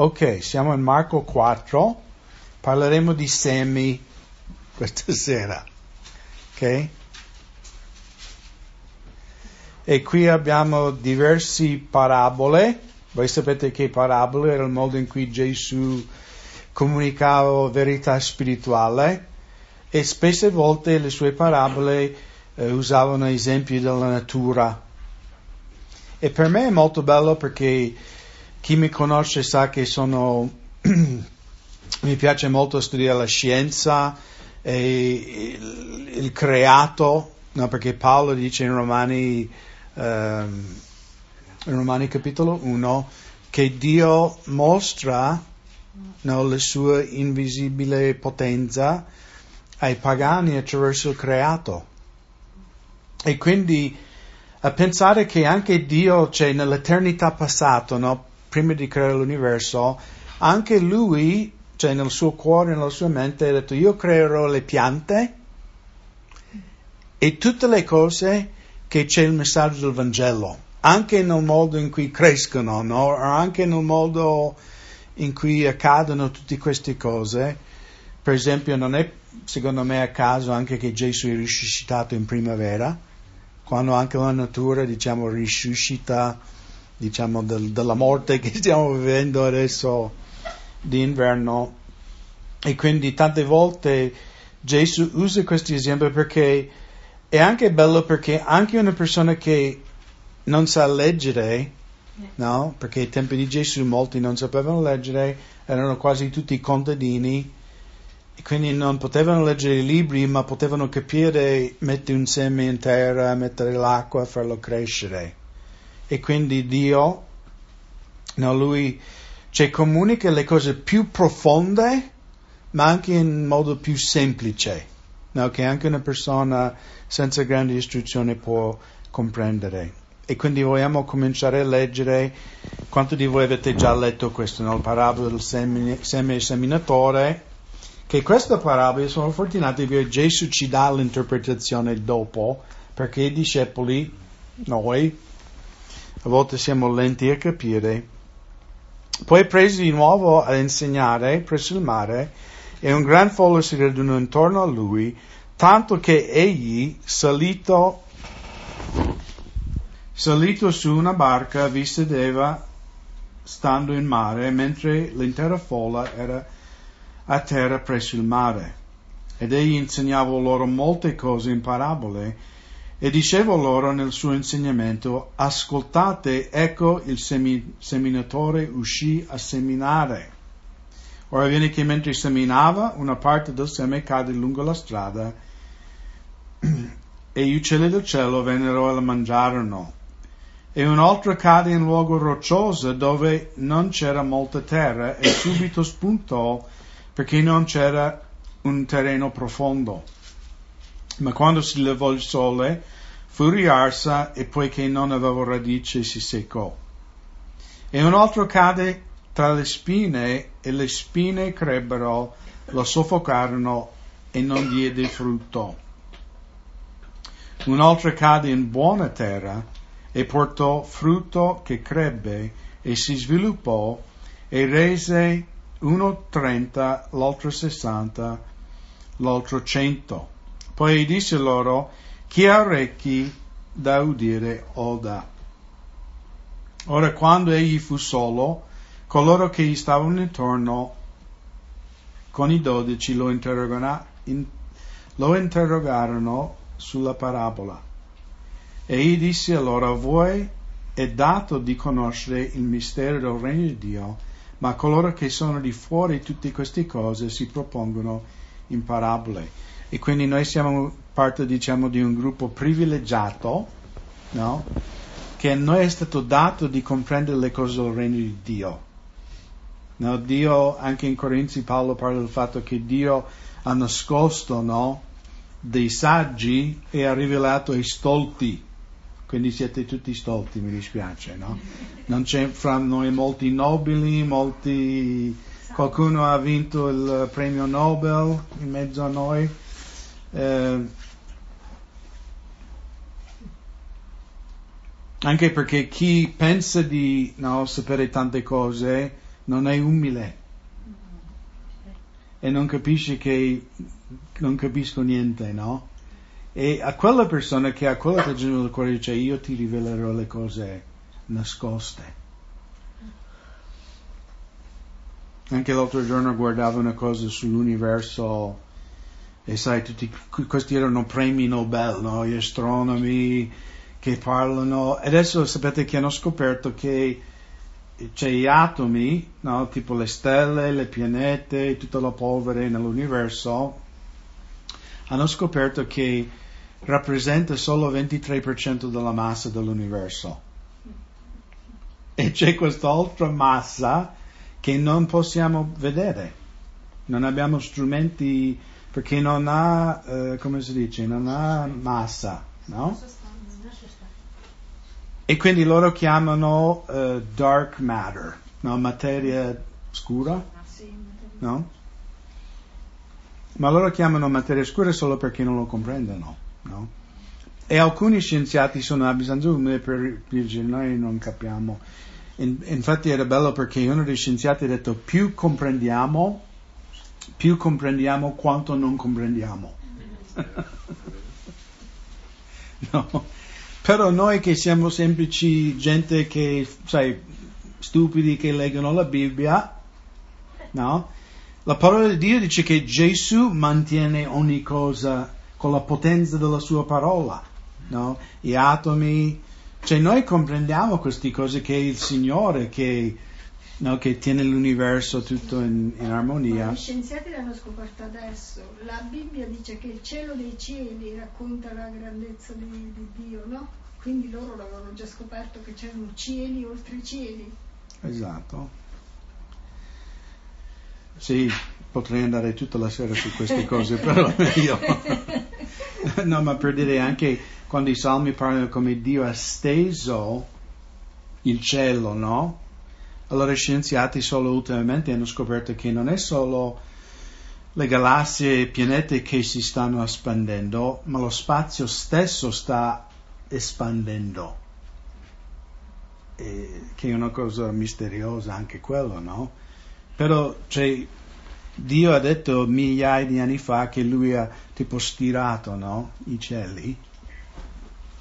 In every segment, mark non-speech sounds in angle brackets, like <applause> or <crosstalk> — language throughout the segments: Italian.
Ok, siamo in Marco 4, parleremo di semi questa <laughs> sera. Ok? E qui abbiamo diverse parabole. Voi sapete che parabole era il modo in cui Gesù comunicava verità spirituale e spesse volte le sue parabole eh, usavano esempi della natura. E per me è molto bello perché chi mi conosce sa che sono, <clears throat> mi piace molto studiare la scienza e il, il creato, no, perché Paolo dice in Romani, um, in Romani capitolo 1 che Dio mostra no, la sua invisibile potenza ai pagani attraverso il creato. E quindi a pensare che anche Dio, cioè nell'eternità passata, no, prima di creare l'universo, anche lui, cioè nel suo cuore, nella sua mente, ha detto io creerò le piante e tutte le cose che c'è il messaggio del Vangelo, anche nel modo in cui crescono, no? anche nel modo in cui accadono tutte queste cose. Per esempio, non è secondo me a caso anche che Gesù è risuscitato in primavera, quando anche la natura, diciamo, risuscita diciamo, del, della morte che <laughs> stiamo vivendo adesso di inverno. E quindi tante volte Gesù usa questi esempi perché è anche bello perché anche una persona che non sa leggere, no? Perché ai tempi di Gesù molti non sapevano leggere, erano quasi tutti contadini e quindi non potevano leggere i libri, ma potevano capire, mettere un seme in terra, mettere l'acqua, farlo crescere e quindi Dio, no, lui ci comunica le cose più profonde, ma anche in modo più semplice, no, che anche una persona senza grande istruzione può comprendere. E quindi vogliamo cominciare a leggere, quanto di voi avete già letto questo, no? il parabola del seme, seme seminatore, che questa parabola, sono fortunato che Gesù ci dà l'interpretazione dopo, perché i discepoli, noi, a volte siamo lenti a capire. Poi presi di nuovo a insegnare presso il mare e un gran folla si radunò intorno a lui, tanto che egli, salito, salito su una barca, vi sedeva stando in mare, mentre l'intera folla era a terra presso il mare. Ed egli insegnava loro molte cose in parabole, e diceva loro nel suo insegnamento, ascoltate, ecco il semi- seminatore uscì a seminare. Ora viene che mentre seminava, una parte del seme cade lungo la strada <clears throat> e gli uccelli del cielo vennero e la mangiarono. E un altro cade in luogo roccioso dove non c'era molta terra e subito spuntò perché non c'era un terreno profondo ma quando si levò il sole fu riarsa e poiché non aveva radice si seccò. E un altro cade tra le spine e le spine crebbero, lo soffocarono e non diede frutto. Un altro cade in buona terra e portò frutto che crebbe e si sviluppò e rese uno trenta, l'altro sessanta, l'altro cento. Poi disse loro, chi ha orecchi da udire oda. Ora quando egli fu solo, coloro che gli stavano intorno con i dodici lo, in, lo interrogarono sulla parabola. Egli disse a loro, a voi è dato di conoscere il mistero del regno di Dio, ma coloro che sono di fuori tutte queste cose si propongono in parabole e quindi noi siamo parte diciamo di un gruppo privilegiato, no? Che a noi è stato dato di comprendere le cose del regno di Dio. No? Dio, anche in Corinzi Paolo parla del fatto che Dio ha nascosto, no? Dei saggi e ha rivelato ai stolti. Quindi siete tutti stolti, mi dispiace, no? Non c'è fra noi molti nobili, molti... Qualcuno ha vinto il premio Nobel in mezzo a noi eh, anche perché chi pensa di no, sapere tante cose non è umile e non capisce che non capisco niente, no? E a quella persona che ha quella ragione del cuore dice io ti rivelerò le cose nascoste. Anche l'altro giorno guardavo una cosa sull'universo e sai, tutti questi erano premi Nobel, no? Gli astronomi che parlano. Adesso sapete che hanno scoperto che c'è gli atomi, no? tipo le stelle, le pianete, tutta la polvere nell'universo, hanno scoperto che rappresenta solo il 23% della massa dell'universo. E c'è quest'altra massa che non possiamo vedere. Non abbiamo strumenti perché non ha, eh, come si dice, non ha massa, no? E quindi loro chiamano uh, dark matter, no? materia scura, no? Ma loro chiamano materia scura solo perché non lo comprendono, no? E alcuni scienziati sono abbastanza umili per dire noi non capiamo. In, infatti era bello perché uno dei scienziati ha detto più comprendiamo, più comprendiamo quanto non comprendiamo. <laughs> no? Però noi che siamo semplici gente che, sai, stupidi che leggono la Bibbia, no? La parola di Dio dice che Gesù mantiene ogni cosa con la potenza della sua parola, no? Gli atomi, cioè noi comprendiamo queste cose che il Signore che, no, che tiene l'universo tutto in, in armonia. Gli scienziati l'hanno scoperto adesso. La Bibbia dice che il cielo dei cieli racconta la grandezza di, di Dio, no? Quindi loro l'avevano già scoperto che c'erano cieli oltre i cieli. Esatto. Sì, potrei andare tutta la sera su queste cose, <laughs> però meglio. no, ma per dire anche quando i salmi parlano come Dio ha steso il cielo, no? Allora scienziati solo ultimamente hanno scoperto che non è solo le galassie e i pianeti che si stanno espandendo, ma lo spazio stesso sta espandendo, e, che è una cosa misteriosa anche quello, no? Però cioè, Dio ha detto migliaia di anni fa che lui ha tipo stirato no? i cieli.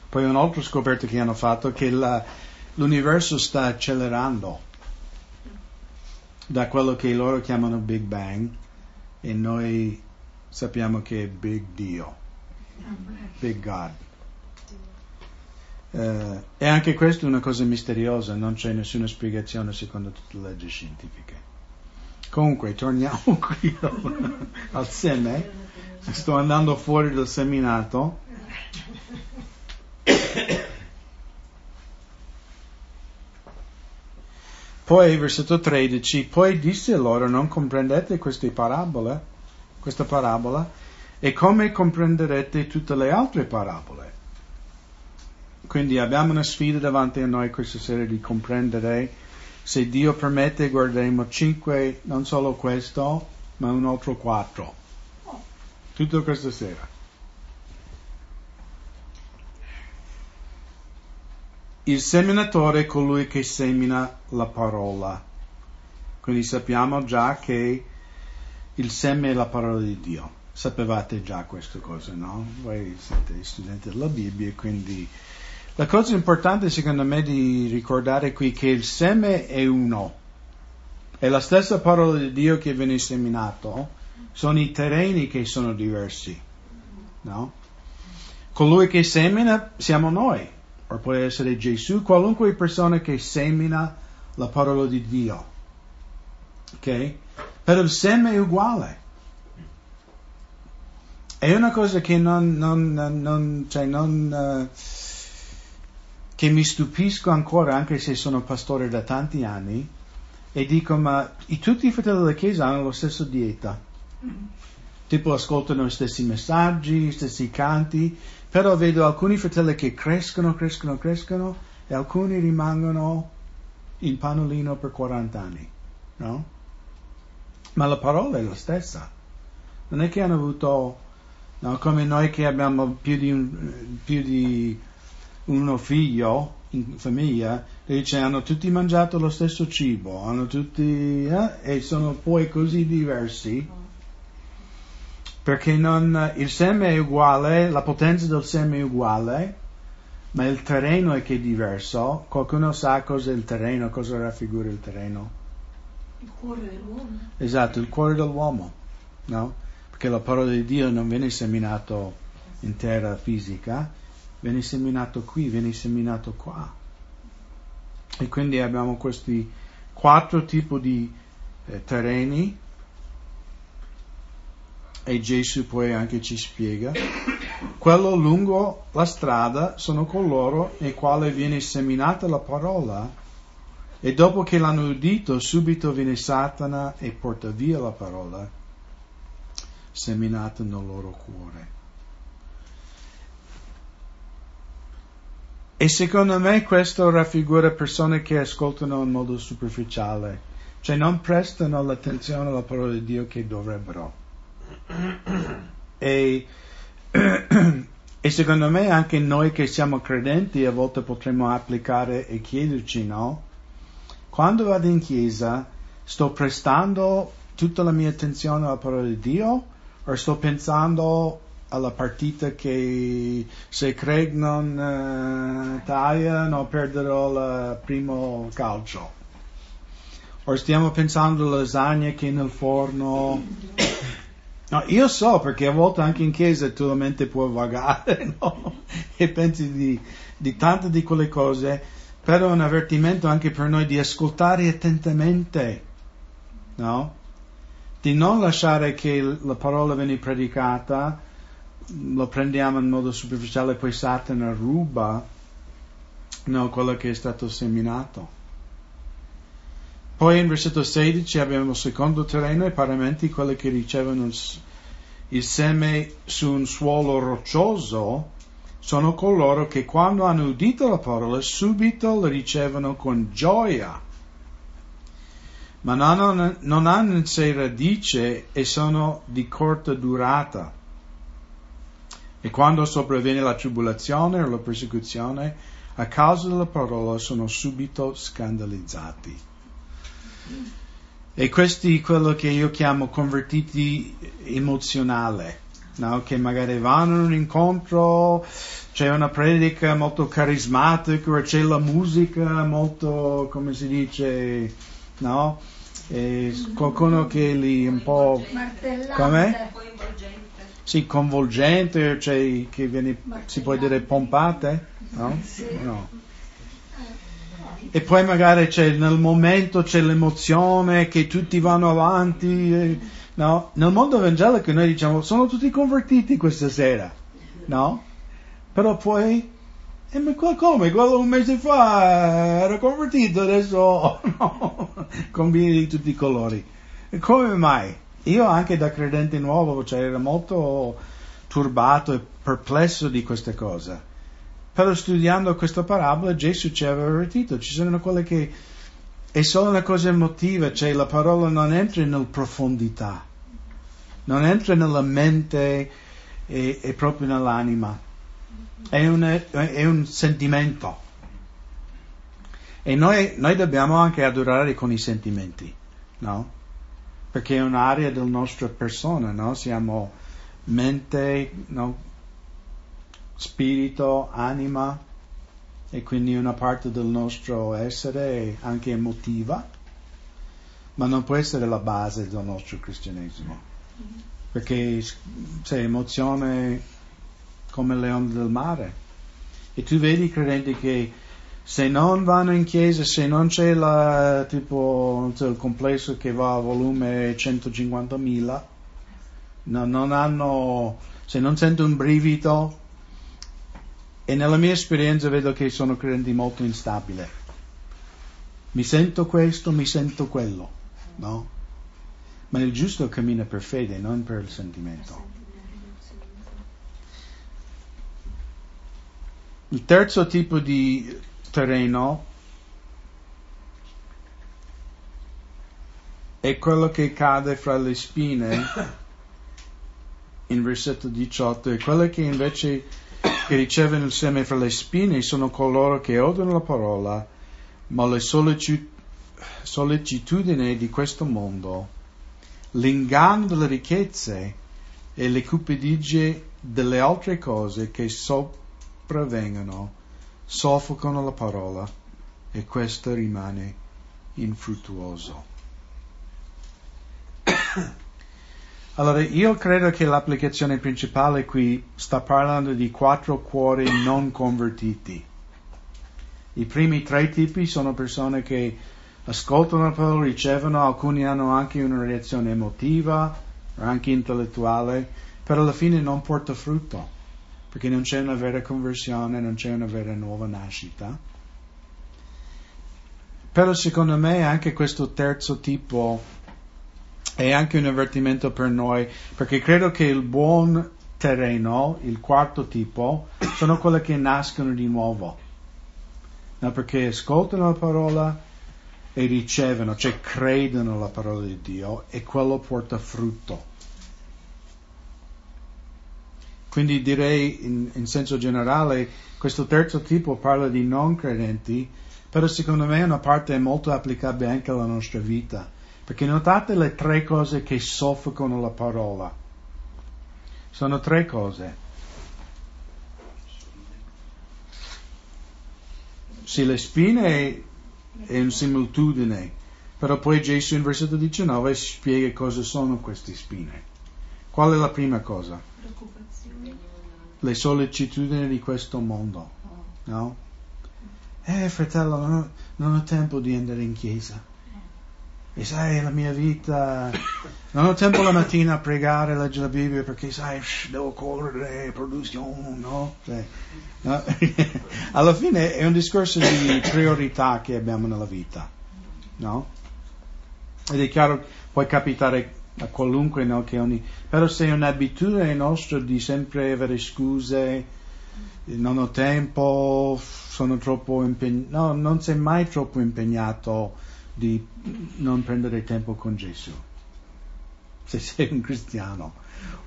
Poi un altro scoperto che hanno fatto è che la, l'universo sta accelerando da quello che loro chiamano Big Bang e noi sappiamo che è Big Dio, Big God. Eh, e anche questa è una cosa misteriosa, non c'è nessuna spiegazione secondo tutte le leggi scientifiche. Comunque, torniamo <laughs> qui al seme. Sto andando fuori dal seminato. Poi, versetto 13, poi disse loro, non comprendete queste parabole, questa parabola, e come comprenderete tutte le altre parabole? Quindi abbiamo una sfida davanti a noi questa sera di comprendere se Dio permette guarderemo cinque, non solo questo, ma un altro quattro. Tutto questa sera. Il seminatore è colui che semina la parola. Quindi sappiamo già che il seme è la parola di Dio. Sapevate già queste cose, no? Voi siete studenti della Bibbia, quindi la cosa importante secondo me di ricordare qui è che il seme è uno, è la stessa parola di Dio che viene seminato, sono i terreni che sono diversi, no? Colui che semina siamo noi, o può essere Gesù, qualunque persona che semina la parola di Dio, ok? Però il seme è uguale. È una cosa che non, non, non, cioè non uh, che mi stupisco ancora, anche se sono pastore da tanti anni, e dico, ma tutti i fratelli della Chiesa hanno la stessa dieta. Tipo ascoltano gli stessi messaggi, gli stessi canti, però vedo alcuni fratelli che crescono, crescono, crescono, e alcuni rimangono in panolino per 40 anni, no? Ma la parola è la stessa. Non è che hanno avuto, no, come noi che abbiamo più di, un, più di uno figlio in famiglia, dice hanno tutti mangiato lo stesso cibo, hanno tutti, eh, e sono poi così diversi perché non, il seme è uguale, la potenza del seme è uguale, ma il terreno è che è diverso. Qualcuno sa cosa è il terreno, cosa raffigura il terreno? Il cuore dell'uomo. Esatto, il cuore dell'uomo, no? Perché la parola di Dio non viene seminato in terra fisica, viene seminato qui, viene seminato qua. E quindi abbiamo questi quattro tipi di eh, terreni e Gesù poi anche ci spiega. Quello lungo la strada sono coloro nei quali viene seminata la parola e dopo che l'hanno udito subito viene Satana e porta via la parola seminata nel loro cuore. E secondo me questo raffigura persone che ascoltano in modo superficiale, cioè non prestano l'attenzione alla parola di Dio che dovrebbero. E, <clears throat> e secondo me anche noi che siamo credenti a volte potremmo applicare e chiederci, no? Quando vado in chiesa sto prestando tutta la mia attenzione alla parola di Dio o sto pensando alla partita che se Craig non uh, taglia non perderò il primo calcio. O stiamo pensando alle lasagne che nel forno. No, io so perché a volte anche in chiesa tua mente può vagare <laughs> no? e pensi di, di tante di quelle cose, però è un avvertimento anche per noi di ascoltare attentamente, no? Di non lasciare che la parola viene predicata lo prendiamo in modo superficiale, poi Satana ruba no, quello che è stato seminato. Poi in versetto 16 abbiamo il secondo terreno, i paramenti, quelli che ricevono il seme su un suolo roccioso, sono coloro che quando hanno udito la parola subito la ricevono con gioia, ma non, non hanno in sé radice e sono di corta durata. E quando sopravviene la tribolazione o la persecuzione, a causa della parola sono subito scandalizzati. E questi quello che io chiamo convertiti emozionali, no? che magari vanno a un incontro, c'è una predica molto carismatica, c'è la musica molto, come si dice, no? E qualcuno che li un po'... Com'è? sì, convolgente, cioè che viene, si può dire pompate, no? no? E poi magari c'è nel momento c'è l'emozione che tutti vanno avanti, no? Nel mondo evangelico noi diciamo sono tutti convertiti questa sera, no? Però poi, eh, ma come? Quello un mese fa era convertito, adesso <laughs> no, combini di tutti i colori. E come mai? Io anche da credente nuovo cioè, ero molto turbato e perplesso di queste cose. Però studiando questa parabola Gesù ci aveva avvertito, ci sono quelle che è solo una cosa emotiva, cioè la parola non entra nella profondità, non entra nella mente e, e proprio nell'anima, è, una, è, un sentimento. E noi, noi dobbiamo anche adorare con i sentimenti, no? perché è un'area della nostra persona, no? Siamo mente, no? Spirito, anima e quindi una parte del nostro essere anche emotiva, ma non può essere la base del nostro cristianesimo, perché c'è emozione come le onde del mare. E tu vedi credenti che se non vanno in chiesa, se non c'è la, tipo, il complesso che va a volume 150.000, no, non hanno, se non sento un brivido, e nella mia esperienza vedo che sono credenti molto instabili. Mi sento questo, mi sento quello, no? Ma il giusto cammina per fede, non per il sentimento. Il terzo tipo di terreno è quello che cade fra le spine <coughs> in versetto 18 e quello che invece che ricevono il seme fra le spine sono coloro che odono la parola ma le sollecit- sollecitudini di questo mondo, l'inganno delle ricchezze e le cupidigie delle altre cose che sopravvengono soffocano la parola e questa rimane infruttuoso. Allora, io credo che l'applicazione principale qui sta parlando di quattro cuori non convertiti. I primi tre tipi sono persone che ascoltano parola, ricevono, alcuni hanno anche una reazione emotiva, anche intellettuale, però alla fine non porta frutto, perché non c'è una vera conversione, non c'è una vera nuova nascita. Però secondo me anche questo terzo tipo è anche un avvertimento per noi, perché credo che il buon terreno, il quarto tipo, sono quelle che nascono di nuovo. No, perché ascoltano la parola e ricevono, cioè credono alla parola di Dio e quello porta frutto. Quindi direi in, in senso generale questo terzo tipo parla di non credenti, però secondo me è una parte molto applicabile anche alla nostra vita perché notate le tre cose che soffocano la parola. Sono tre cose. Sì, le spine è una similitudine, però poi Gesù in versetto 19 spiega cosa sono queste spine. Qual è la prima cosa? Le sollecitudini di questo mondo. No? Eh, fratello, non ho, non ho tempo di andare in chiesa e sai, la mia vita, non ho tempo la mattina a pregare, a leggere la Bibbia perché sai, devo correre, produzione, no? Cioè, no? <laughs> Alla fine è un discorso di priorità che abbiamo nella vita, no? Ed è chiaro, può capitare a qualunque, no? Che ogni, però se è un'abitudine nostra di sempre avere scuse, non ho tempo, sono troppo impegnato, no, non sei mai troppo impegnato di non prendere tempo con Gesù, se sei un cristiano,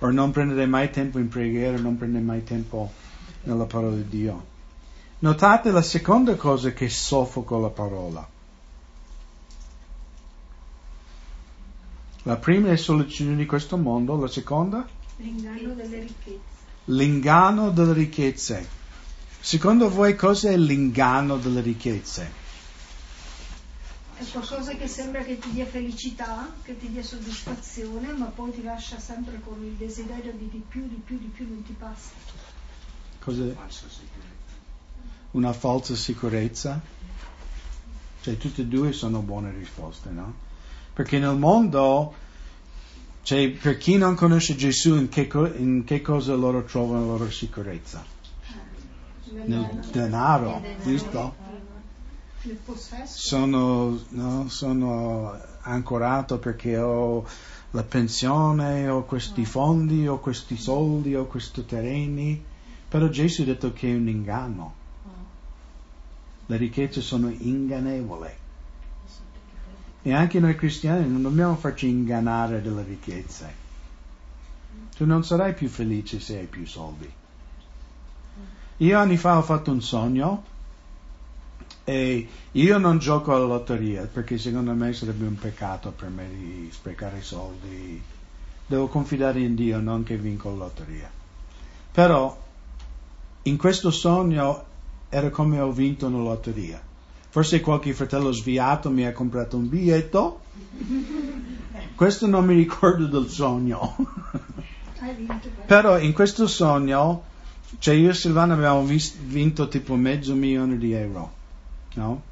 o non prendere mai tempo in preghiera, non prendere mai tempo nella parola di Dio. Notate la seconda cosa che soffoca la parola. La prima è sollecitudine di questo mondo, la seconda? L'inganno delle ricchezze. L'inganno delle ricchezze. Secondo voi cos'è l'inganno delle ricchezze? È qualcosa che sembra che ti dia felicità, che ti dia soddisfazione, ma poi ti lascia sempre con il desiderio di di più, di più, di più, non ti passa. Cos'è? Una falsa sicurezza? Cioè, tutte e due sono buone risposte, no? Perché nel mondo, cioè, per chi non conosce Gesù, in che, in che cosa loro trovano la loro sicurezza? Eh, Nel denaro, giusto? Sono, no, sono ancorato perché ho la pensione, ho questi fondi, ho questi soldi, ho questi terreni, però Gesù ha detto che è un inganno. Le ricchezze sono ingannevoli. E anche noi cristiani non dobbiamo farci ingannare dalle ricchezze. Tu non sarai più felice se hai più soldi. Io anni fa ho fatto un sogno e io non gioco alla lotteria perché secondo me sarebbe un peccato per me di sprecare soldi. Devo confidare in Dio, non che vinco la lotteria. Però in questo sogno era come ho vinto una lotteria. Forse qualche fratello sviato mi ha comprato un biglietto. <laughs> Questo non mi ricordo del sogno. Però in questo sogno, cioè io e Silvana abbiamo vinto tipo mezzo milione di euro no?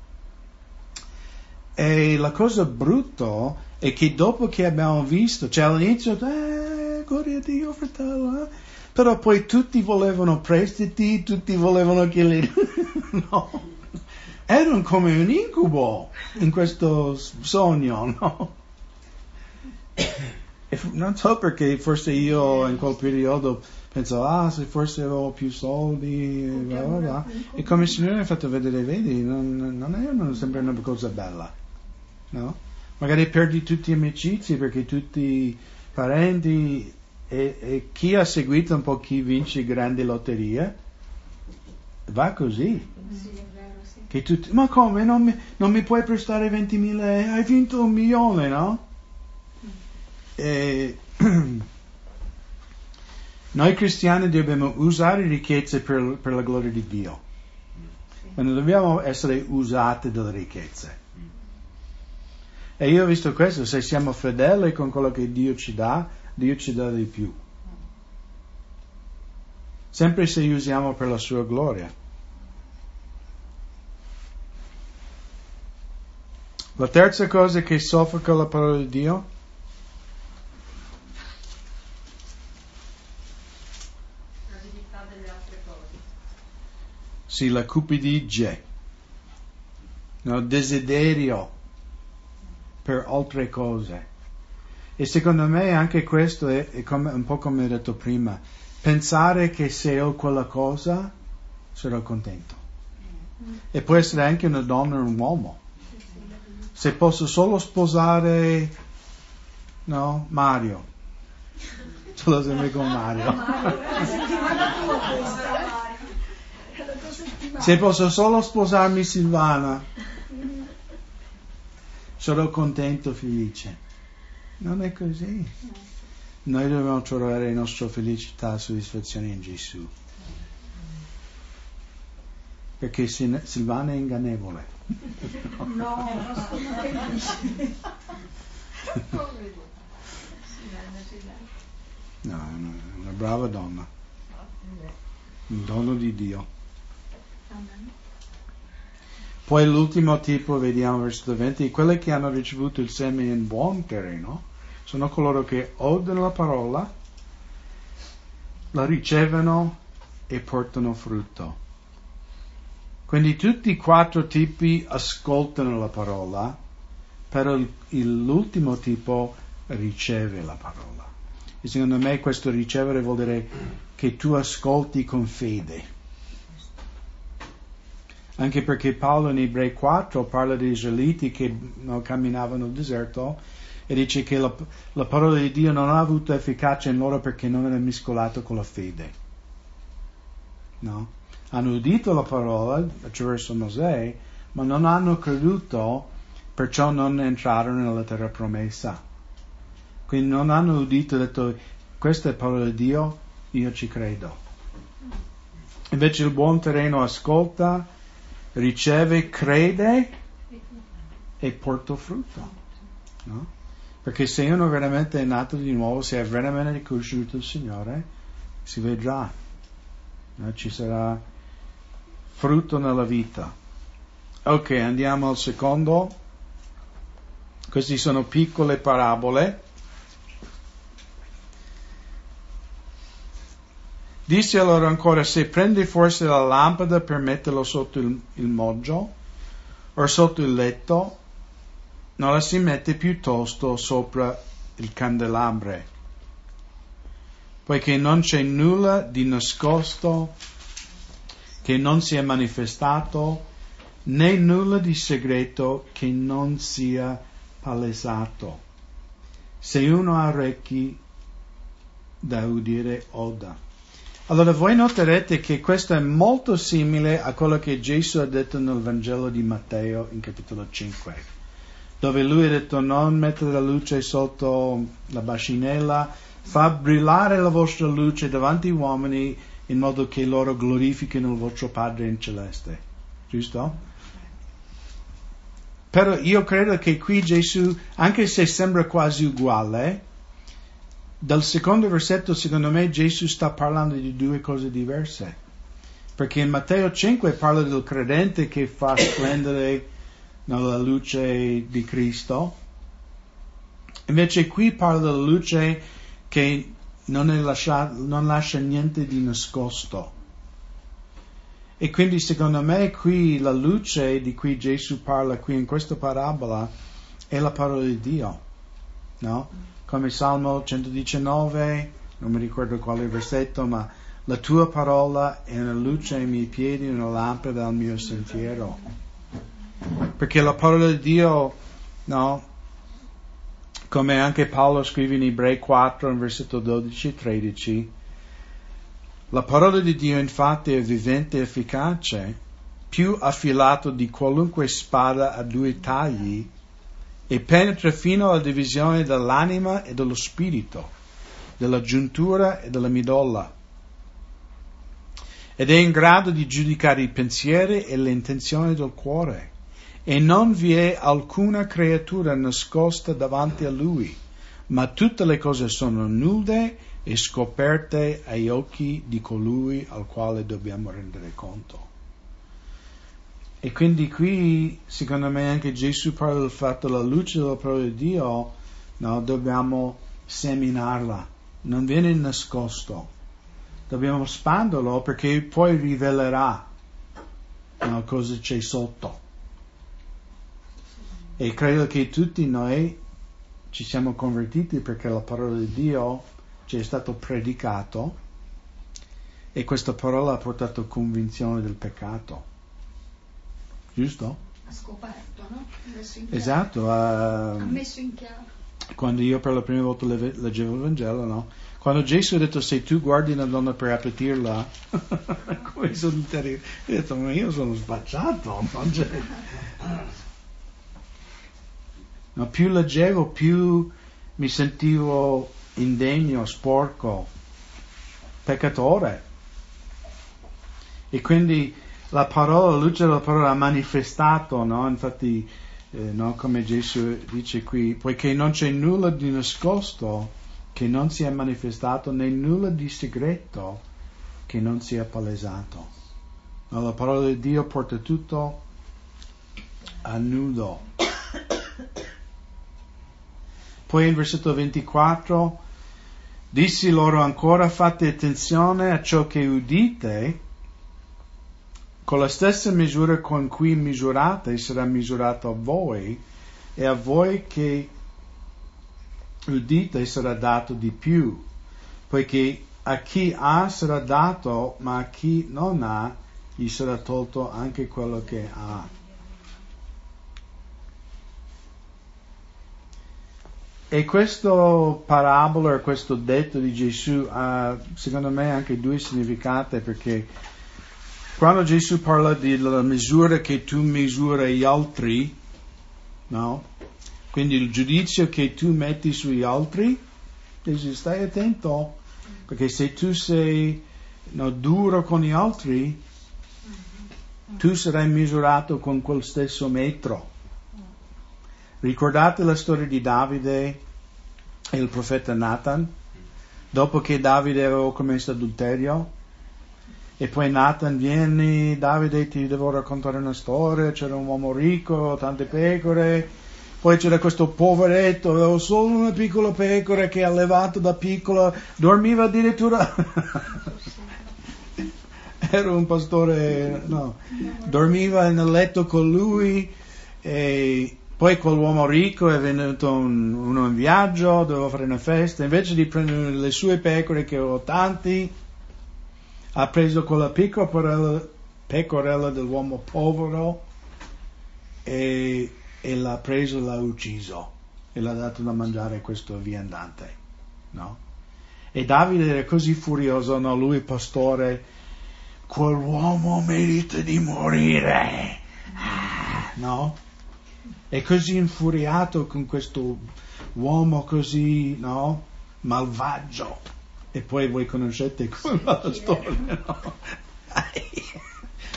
E la cosa brutta è che dopo che abbiamo visto, cioè all'inizio, eh, gloria a Dio, fratello, eh? però poi tutti volevano prestiti, tutti volevano che li... <laughs> no. Erano come un incubo in questo sogno, no? <coughs> Non so perché forse io in quel periodo pensavo, ah, se forse avevo più soldi, bla bla bla. E come il Signore mi ha fatto vedere, vedi, non, non è una, sempre una cosa bella, no? Magari perdi tutti gli amicizie perché tutti i parenti e, e, chi ha seguito un po' chi vince grandi lotterie va così. Che tutti, ma come? Non mi, non mi puoi prestare 20.000 euro? Hai vinto un milione, no? E, <clears throat> noi cristiani dobbiamo usare ricchezze per, per la gloria di Dio. Ma non dobbiamo essere usati dalle ricchezze. E io ho visto questo, se siamo fedeli con quello che Dio ci dà, Dio ci dà di più. Sempre se usiamo per la sua gloria. La terza cosa che soffoca la parola di Dio l'avidità delle altre cose. Sì, la cupidigia, no, desiderio per altre cose. E secondo me anche questo è, è come, un po' come ho detto prima, pensare che se ho quella cosa sarò contento. E può essere anche una donna o un uomo. Se posso solo sposare, no, Mario. Ce l'ho sempre con Mario. <laughs> Se posso solo sposarmi Silvana, sarò contento, felice. Non è così. Noi dobbiamo trovare la nostra felicità e soddisfazione in Gesù. Perché Silvana è ingannevole. No? <laughs> No, è una brava donna. Un dono di Dio. Poi l'ultimo tipo, vediamo versetto 20, quelli che hanno ricevuto il seme in buon terreno sono coloro che odono la parola, la ricevono e portano frutto. Quindi tutti i quattro tipi ascoltano la parola, però l'ultimo tipo riceve la parola. E secondo me questo ricevere vuol dire che tu ascolti con fede. Anche perché Paolo in Ebrei 4 parla degli israeliti che no, camminavano nel deserto e dice che la, la parola di Dio non ha avuto efficacia in loro perché non era mescolato con la fede. No? Hanno udito la parola attraverso Mosè, ma non hanno creduto, perciò non entrarono nella terra promessa. Quindi non hanno udito e detto questa è parola di Dio, io ci credo. Invece il buon terreno ascolta, riceve, crede e porta frutto. no? Perché se uno veramente è nato di nuovo, se ha veramente conosciuto il Signore, si vedrà. no? Ci sarà frutto nella vita. Ok, andiamo al secondo. Queste sono piccole parabole. Disse allora ancora, se prendi forse la lampada per metterlo sotto il, il moggio o sotto il letto, non la si mette piuttosto sopra il candelabre, poiché non c'è nulla di nascosto che non sia manifestato, né nulla di segreto che non sia palesato. Se uno ha orecchi da udire, oda. Allora voi noterete che questo è molto simile a quello che Gesù ha detto nel Vangelo di Matteo in capitolo 5, dove lui ha detto non mettete la luce sotto la bacinella, fa brillare la vostra luce davanti agli uomini in modo che loro glorifichino il vostro Padre in celeste. Giusto? Però io credo che qui Gesù, anche se sembra quasi uguale, dal secondo versetto, secondo me, Gesù sta parlando di due cose diverse. Perché in Matteo 5 parla del credente che fa splendere nella luce di Cristo. Invece qui parla della luce che non, è lascia, non lascia niente di nascosto. E quindi secondo me qui la luce di cui Gesù parla qui in questa parabola è la parola di Dio. No? Come Salmo 119, non mi ricordo quale versetto, ma la tua parola è una luce ai miei piedi, una lampada al mio sentiero. Perché la parola di Dio, no, come anche Paolo scrive in Ebrei 4, in versetto 12 e 13, la parola di Dio infatti è vivente e efficace più affilato di qualunque spada a due tagli e penetra fino alla divisione dell'anima e dello spirito, della giuntura e della midolla. Ed è in grado di giudicare i pensieri e le intenzioni del cuore. E non vi è alcuna creatura nascosta davanti a lui, ma tutte le cose sono nude e scoperte agli occhi di colui al quale dobbiamo rendere conto. E quindi qui, secondo me, anche Gesù parla del fatto la luce della parola di Dio, no, dobbiamo seminarla, non viene nascosto. Dobbiamo spanderlo perché poi rivelerà no, cosa c'è sotto. E credo che tutti noi ci siamo convertiti perché la parola di Dio ci è stato predicato e questa parola ha portato convinzione del peccato giusto? Ha scoperto, no? Esatto. Uh, ha messo in chiaro. Quando io per la prima volta leggevo il Vangelo, no? Quando Gesù ha detto se tu guardi una donna per appetirla, <laughs> come <laughs> sono terribile, ho detto ma io sono spacciato. No, <laughs> più leggevo, più mi sentivo indegno, sporco, peccatore. E quindi la parola, la luce della parola ha manifestato, no? Infatti, eh, no? come Gesù dice qui, poiché non c'è nulla di nascosto che non sia manifestato, né nulla di segreto che non sia palesato. No? La parola di Dio porta tutto a nudo. Poi in versetto 24, dissi loro ancora fate attenzione a ciò che udite, con la stessa misura con cui misurate sarà misurato a voi e a voi che udite sarà dato di più, poiché a chi ha sarà dato, ma a chi non ha gli sarà tolto anche quello che ha. E questo parabola, questo detto di Gesù ha secondo me anche due significati perché quando Gesù parla della misura che tu misura gli altri, no? Quindi il giudizio che tu metti sugli altri, dice stai attento, perché se tu sei no, duro con gli altri, tu sarai misurato con quel stesso metro. Ricordate la storia di Davide e il profeta Nathan? Dopo che Davide aveva commesso adulterio, e poi Nathan vieni, Davide ti devo raccontare una storia, c'era un uomo ricco, tante pecore, poi c'era questo poveretto, aveva solo una piccola pecora che allevato da piccola, dormiva addirittura... <laughs> Era un pastore, no, dormiva nel letto con lui e poi quell'uomo ricco è venuto un, uno in viaggio, doveva fare una festa, invece di prendere le sue pecore che aveva tanti, ha preso quella piccola pecorella dell'uomo povero e, e l'ha preso e l'ha ucciso e l'ha dato da mangiare a questo viandante. No? E Davide era così furioso, no? lui pastore, quell'uomo merita di morire. No? È così infuriato con questo uomo così, no? Malvagio. E poi voi conoscete quella storia, no?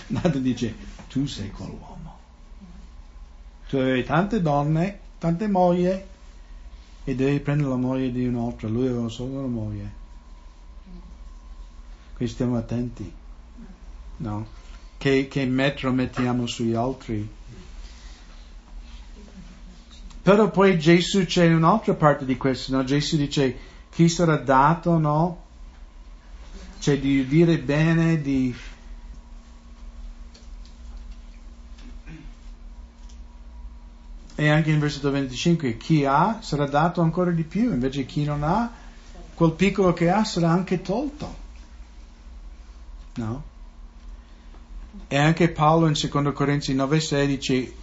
Nata dice, tu sei quell'uomo. Tu avevi tante donne, tante mogli, e devi prendere la moglie di un'altra. Lui aveva solo una moglie. Quindi stiamo attenti, no? Che, che metro mettiamo sugli altri. Però poi Gesù c'è un'altra parte di questo, no? Gesù dice, chi sarà dato, no? Cioè di dire bene, di... E anche in versetto 25, chi ha sarà dato ancora di più, invece chi non ha, quel piccolo che ha sarà anche tolto. No? E anche Paolo in 2 Corinzi 9,6 dice,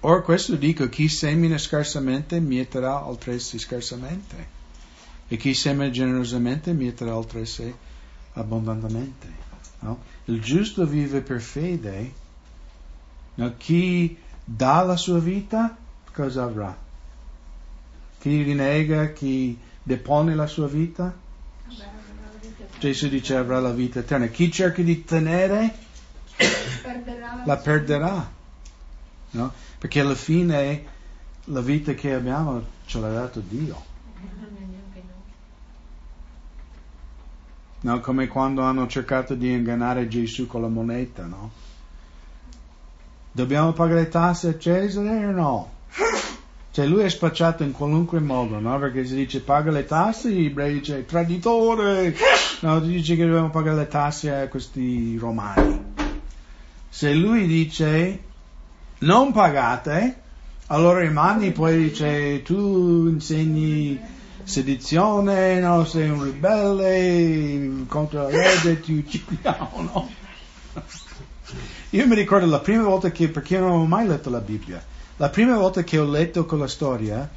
Or questo dico, chi semina scarsamente mieterà altresì scarsamente e chi seme generosamente mieterà oltre sé abbondantemente. No? Il giusto vive per fede No, chi dà la sua vita, cosa avrà? Chi rinnega, chi depone la sua vita? Gesù dice avrà la vita eterna. Chi cerca di tenere, perderà la perderà. No? Perché alla fine la vita che abbiamo ce l'ha dato Dio. No? Come quando hanno cercato di ingannare Gesù con la moneta, no? Dobbiamo pagare le tasse a Cesare o no? Cioè lui è spacciato in qualunque modo, no? Perché si dice paga le tasse, gli ebrei dice traditore, no? Dice che dobbiamo pagare le tasse a questi romani. Se lui dice non pagate, allora rimani poi dice tu insegni sedizione, no? sei un ribelle contro la legge, ti <laughs> uccidiamo, no? Io mi ricordo la prima volta che, perché io non avevo mai letto la Bibbia, la prima volta che ho letto quella storia,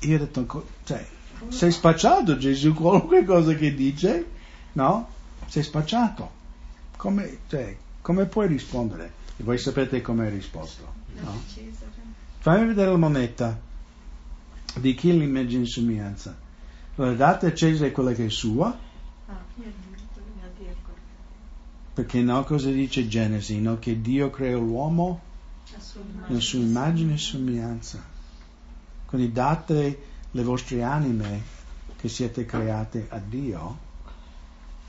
io ho detto, cioè, sei spacciato Gesù, qualunque cosa che dice, no? Sei spacciato. Come, cioè, come puoi rispondere? E voi sapete come hai risposto, no? Fammi vedere la moneta. Di chi l'immagine e somiglianza? Allora date a Cesare quella che è sua, Ah, perché no, cosa dice Genesi? No? Che Dio creò l'uomo nella sua immagine e somiglianza. Quindi date le vostre anime che siete create a Dio,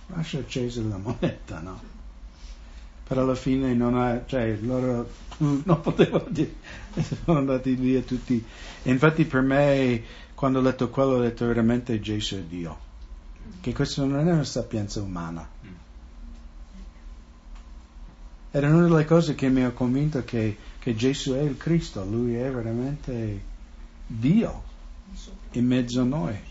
lascia Cesare la moneta, no? Però alla fine non ha, cioè loro non potevano dire, <laughs> sono andati via tutti. E infatti per me, quando ho letto quello, ho detto veramente Gesù è Dio. Che questa non è una sapienza umana. Era una delle cose che mi ha convinto che, che Gesù è il Cristo, lui è veramente Dio in mezzo a noi.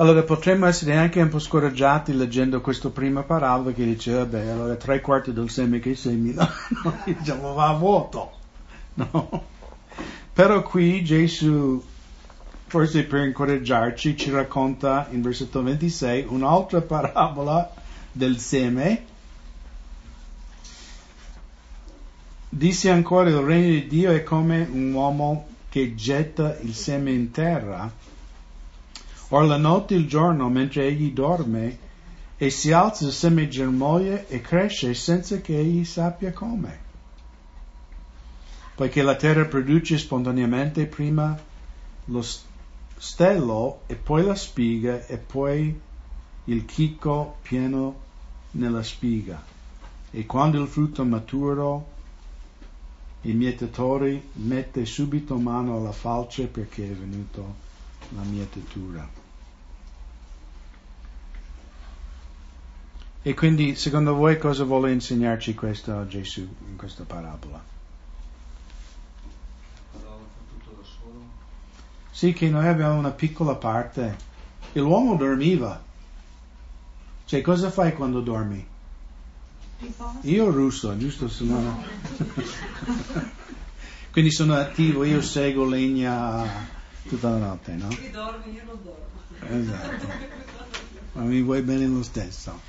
Allora potremmo essere anche un po' scoraggiati leggendo questa prima parabola che dice, vabbè, allora tre quarti del seme che semina, <laughs> no, diciamo, va a vuoto. No? Però qui Gesù, forse per incoraggiarci, ci racconta in versetto 26 un'altra parabola del seme. Disse ancora, il regno di Dio è come un uomo che getta il seme in terra. Or la notte il giorno, mentre egli dorme, e si alza il seme germoglia e cresce senza che egli sappia come. Poiché la terra produce spontaneamente prima lo stello e poi la spiga e poi il chicco pieno nella spiga. E quando il frutto maturo, il mietatore mette subito mano alla falce perché è venuto la mietatura. E quindi, secondo voi, cosa vuole insegnarci questo Gesù in questa parabola? Allora fa tutto da solo. Sì, che noi abbiamo una piccola parte. E l'uomo dormiva. Cioè, cosa fai quando dormi? Io russo, giusto? Sono... <laughs> Quindi sono attivo, io seguo legna tutta la notte, no? Chi dorme, io non dormo. Esatto. Ma mi vuoi bene lo stesso.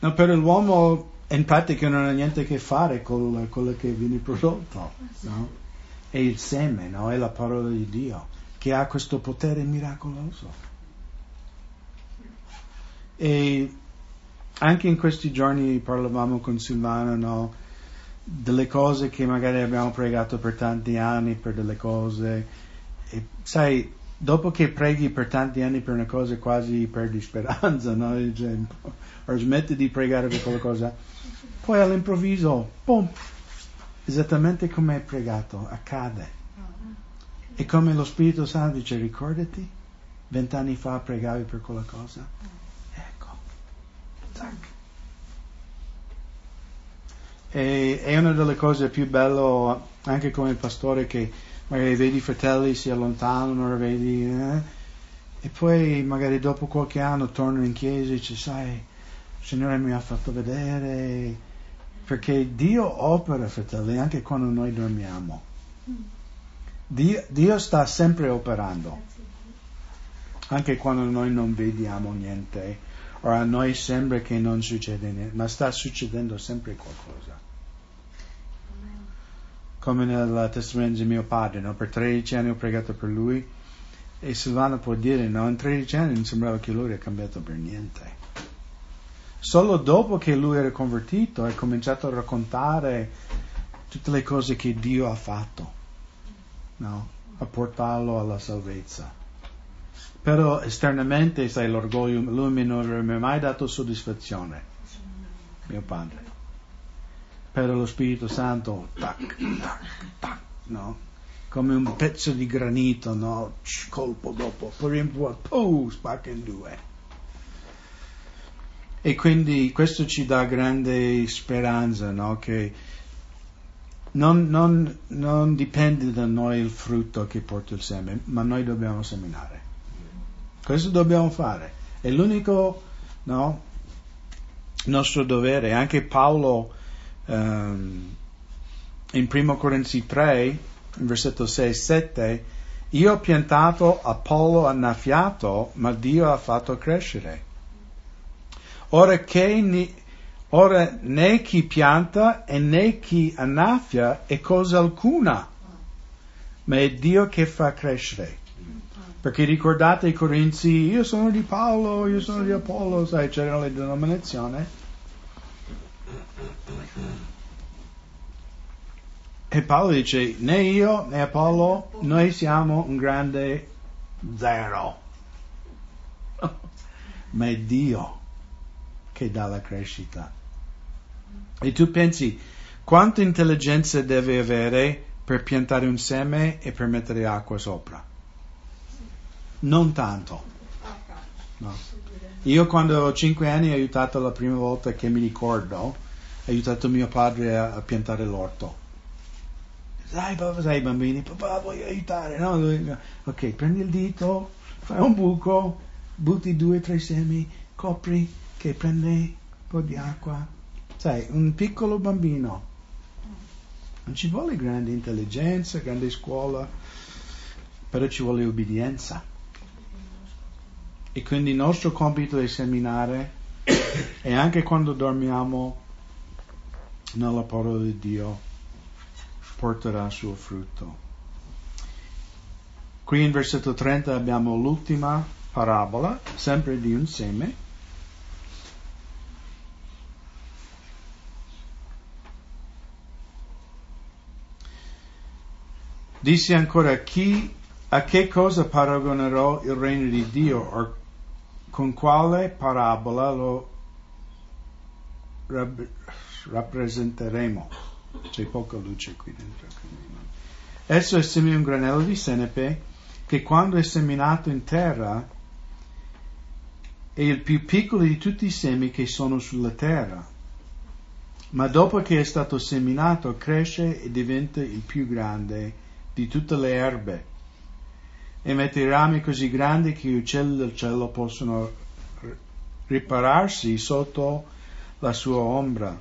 No, per l'uomo in pratica non ha niente a che fare con quello che viene prodotto, no? È il seme, no? È la parola di Dio che ha questo potere miracoloso. E anche in questi giorni parlavamo con Silvana, no? Delle cose che magari abbiamo pregato per tanti anni, per delle cose. E sai, dopo che preghi per tanti anni per una cosa quasi perdi speranza, no? O smetti di pregare per quella cosa. Poi all'improvviso, pum, esattamente come hai pregato, accade. E come lo Spirito Santo dice, ricordati, vent'anni fa pregavi per quella cosa? Ecco. Zac. E è una delle cose più belle anche come pastore che magari vedi i fratelli si allontanano, vedi, eh, e poi magari dopo qualche anno tornano in chiesa e dici, sai, il Signore mi ha fatto vedere, perché Dio opera, fratelli, anche quando noi dormiamo. Dio, Dio sta sempre operando. Anche quando noi non vediamo niente, o a noi sembra che non succede niente, ma sta succedendo sempre qualcosa. Come nel testimone di mio padre, no? per 13 anni ho pregato per lui e Silvana può dire, no, in 13 anni non sembrava che lui era cambiato per niente. Solo dopo che lui era convertito ha cominciato a raccontare tutte le cose che Dio ha fatto, no? a portarlo alla salvezza. Però esternamente, sai, l'orgoglio, lui mi non mi ha mai dato soddisfazione, mio padre. Però lo Spirito Santo, tac, tac, tac, no? Come un pezzo di granito, no? Colpo dopo, in poi, spacca in due. E quindi questo ci dà grande speranza, no? Che non, non, non, dipende da noi il frutto che porta il seme, ma noi dobbiamo seminare. Questo dobbiamo fare. È l'unico no, nostro dovere. Anche Paolo um, in 1 Corinzi 3, versetto 6 e 7, io ho piantato, Apollo ha annaffiato, ma Dio ha fatto crescere. Ora, che, ora né chi pianta e né chi annaffia è cosa alcuna, ma è Dio che fa crescere. Perché ricordate i Corinzi, io sono di Paolo, io sono di Apollo, sai, c'erano le denominazioni. E Paolo dice, né io né Apollo, noi siamo un grande zero. <laughs> Ma è Dio che dà la crescita. E tu pensi quanta intelligenza deve avere per piantare un seme e per mettere acqua sopra? Non tanto. No. Io quando avevo 5 anni ho aiutato la prima volta che mi ricordo, ho aiutato mio padre a, a piantare l'orto. Dai, papà, sai bambini, papà voglio aiutare. No? Ok, prendi il dito, fai un buco, butti due o tre semi, copri, che prende un po' di acqua. Sai, un piccolo bambino. Non ci vuole grande intelligenza, grande scuola, però ci vuole obbedienza. E quindi il nostro compito è seminare e anche quando dormiamo nella parola di Dio porterà suo frutto. Qui in versetto 30 abbiamo l'ultima parabola, sempre di un seme. Disse ancora, chi, a che cosa paragonerò il regno di Dio o con quale parabola lo rappresenteremo? C'è poca luce qui dentro. Esso è simile a un granello di senepe che quando è seminato in terra è il più piccolo di tutti i semi che sono sulla terra, ma dopo che è stato seminato cresce e diventa il più grande di tutte le erbe e mette rami così grandi che gli uccelli del cielo possono ripararsi sotto la sua ombra.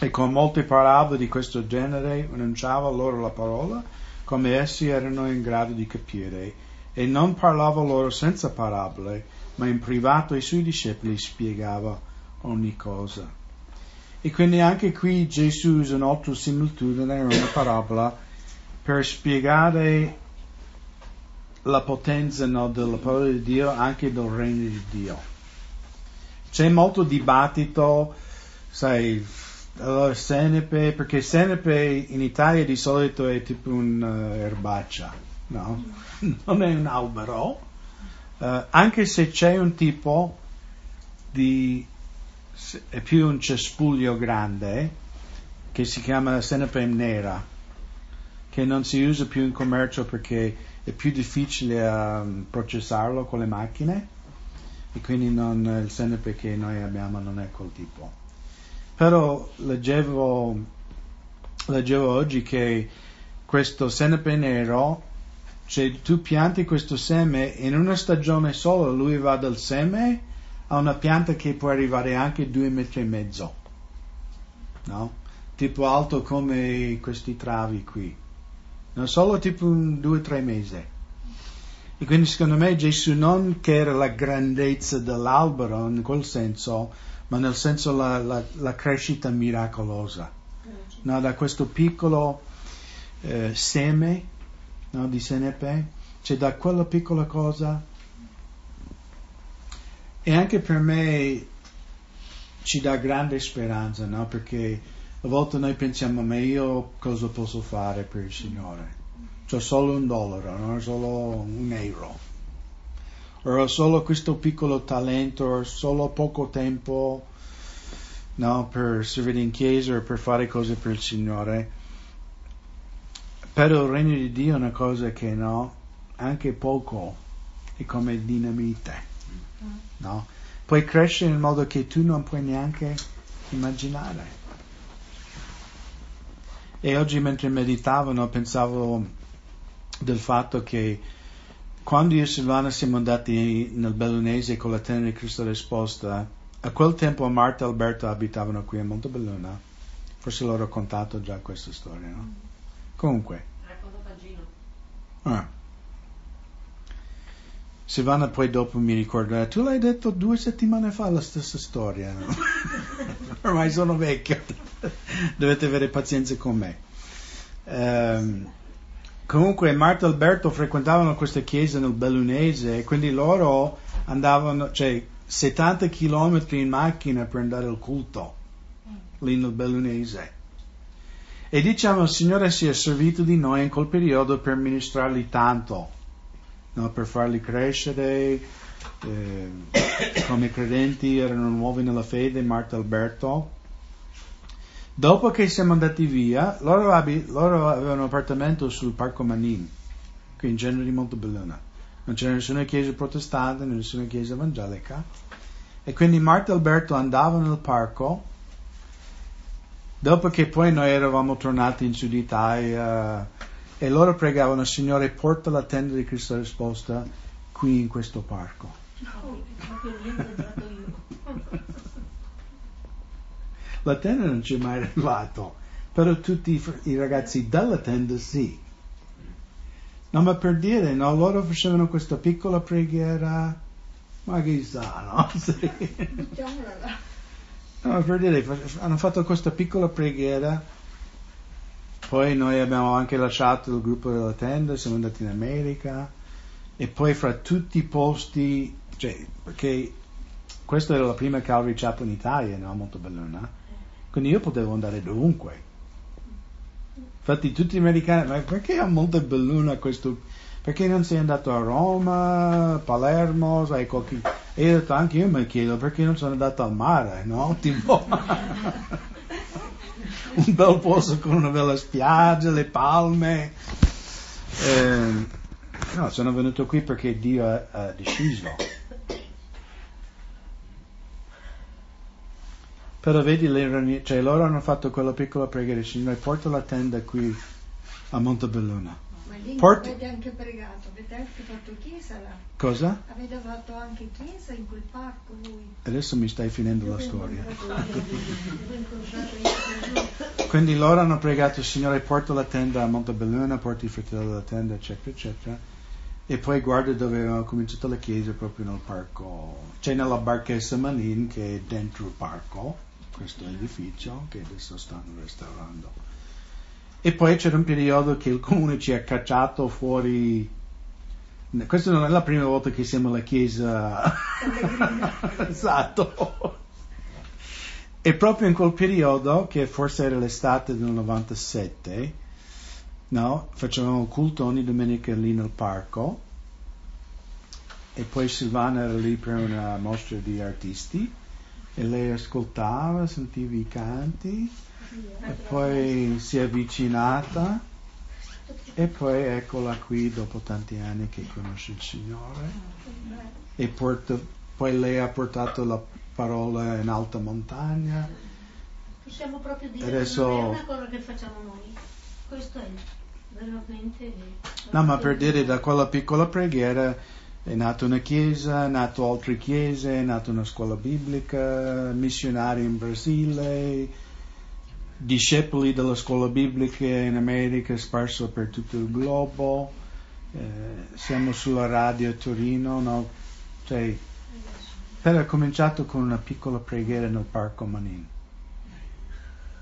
E con molte parabole di questo genere annunciava loro la parola come essi erano in grado di capire e non parlava loro senza parabole, ma in privato ai suoi discepoli spiegava ogni cosa. E quindi anche qui Gesù usa un'altra similitudine, una parabola, per spiegare la potenza no, della parola di Dio anche del regno di Dio. C'è molto dibattito, sai, allora senepe, perché senepe in Italia di solito è tipo un'erbaccia, uh, no? <laughs> Non è un albero, uh, anche se c'è un tipo di, è più un cespuglio grande, che si chiama senepe nera che non si usa più in commercio perché è più difficile um, processarlo con le macchine e quindi non, il senepe che noi abbiamo non è quel tipo. Però leggevo, leggevo oggi che questo senepe nero, cioè tu pianti questo seme in una stagione sola, lui va dal seme a una pianta che può arrivare anche due metri e mezzo, no? Tipo alto come questi travi qui non solo tipo un, due o tre mesi. E quindi secondo me Gesù non che era la grandezza dell'albero in quel senso, ma nel senso la, la, la crescita miracolosa. No, da questo piccolo eh, seme no, di senepe, cioè da quella piccola cosa. E anche per me ci dà grande speranza, no? perché a volte noi pensiamo, ma io cosa posso fare per il Signore? C'ho solo un dollaro, non solo un euro. O ho solo questo piccolo talento, ho solo poco tempo no, per servire in chiesa o per fare cose per il Signore. Però il regno di Dio è una cosa che no, anche poco è come dinamite. No? Puoi crescere in modo che tu non puoi neanche immaginare. E oggi mentre meditavo pensavo del fatto che quando io e Silvana siamo andati nel Bellunese con la tenda di Cristo risposta, a quel tempo Marta e Alberto abitavano qui a Montebelluna. Forse l'ho raccontato già questa storia, no? Comunque. Ah. Silvana poi dopo mi ricorda, tu l'hai detto due settimane fa la stessa storia. No? <laughs> Ormai sono vecchio, <laughs> dovete avere pazienza con me. Um, comunque Marta e Alberto frequentavano questa chiesa nel Bellunese e quindi loro andavano, cioè 70 km in macchina per andare al culto lì nel Bellunese. E diciamo il Signore si è servito di noi in quel periodo per ministrarli tanto, no? per farli crescere eh, come credenti, erano nuovi nella fede, Marta e Alberto. Dopo che siamo andati via, loro, abi- loro avevano un appartamento sul Parco Manin, qui in genere di Montebelluna. Non c'era nessuna chiesa protestante, nessuna chiesa evangelica. E quindi Marta e Alberto andavano nel parco, dopo che poi noi eravamo tornati in Sud Italia, e loro pregavano, Signore, porta la tenda di Cristo risposta qui in questo parco. La tenda non ci è mai arrivato, però tutti i ragazzi della tenda sì. No, ma per dire, no, loro facevano questa piccola preghiera, ma chissà, no? <laughs> Sì. No, per dire, hanno fatto questa piccola preghiera, poi noi abbiamo anche lasciato il gruppo della tenda, siamo andati in America, e poi fra tutti i posti, cioè, perché questa era la prima Calvary Chapel in Italia, no? Molto bellona. Quindi io potevo andare dovunque. Infatti tutti gli americani, ma perché a Montebelluna questo? Perché non sei andato a Roma, Palermo, sai qualche... E io ho detto, anche io mi chiedo perché non sono andato al mare, no? <laughs> Tipo... un bel posto con una bella spiaggia, le palme. Eh, no, sono venuto qui perché Dio ha, ha deciso. Però vedi, le, cioè, loro hanno fatto quella piccola preghiera, Signore, porta la tenda qui a Montebelluna. Ma lì Porti- avete anche pregato, avete anche fatto chiesa là. Cosa? Avete fatto anche chiesa in quel parco voi. Adesso mi stai finendo la storia. Quindi loro hanno pregato, Signore, porta la tenda a Montebelluna, porta i fratelli della tenda, eccetera, eccetera. E poi guarda dove avevano cominciato la chiesa, proprio nel parco. C'è nella barchessa Manin, che è dentro il parco, questo edificio, che adesso stanno restaurando. E poi c'era un periodo che il comune ci ha cacciato fuori. Questa non è la prima volta che siamo alla chiesa. <laughs> esatto. E proprio in quel periodo, che forse era l'estate del 97, no? facevamo il culto ogni domenica lì nel parco. E poi Silvana era lì per una mostra di artisti e lei ascoltava, sentiva i canti e poi si è avvicinata e poi eccola qui dopo tanti anni che conosce il Signore e porta, poi lei ha portato la parola in alta montagna Possiamo proprio dire Adesso- che non è una cosa che facciamo noi. Questo è veramente. no ma per dire da quella piccola preghiera è nata una chiesa, è nato altre chiese, è nata una scuola biblica, missionari in Brasile, discepoli della scuola biblica in America sparso per tutto il globo, eh, siamo sulla radio a Torino, no? Cioè, per ha cominciato con una piccola preghiera nel parco Manin.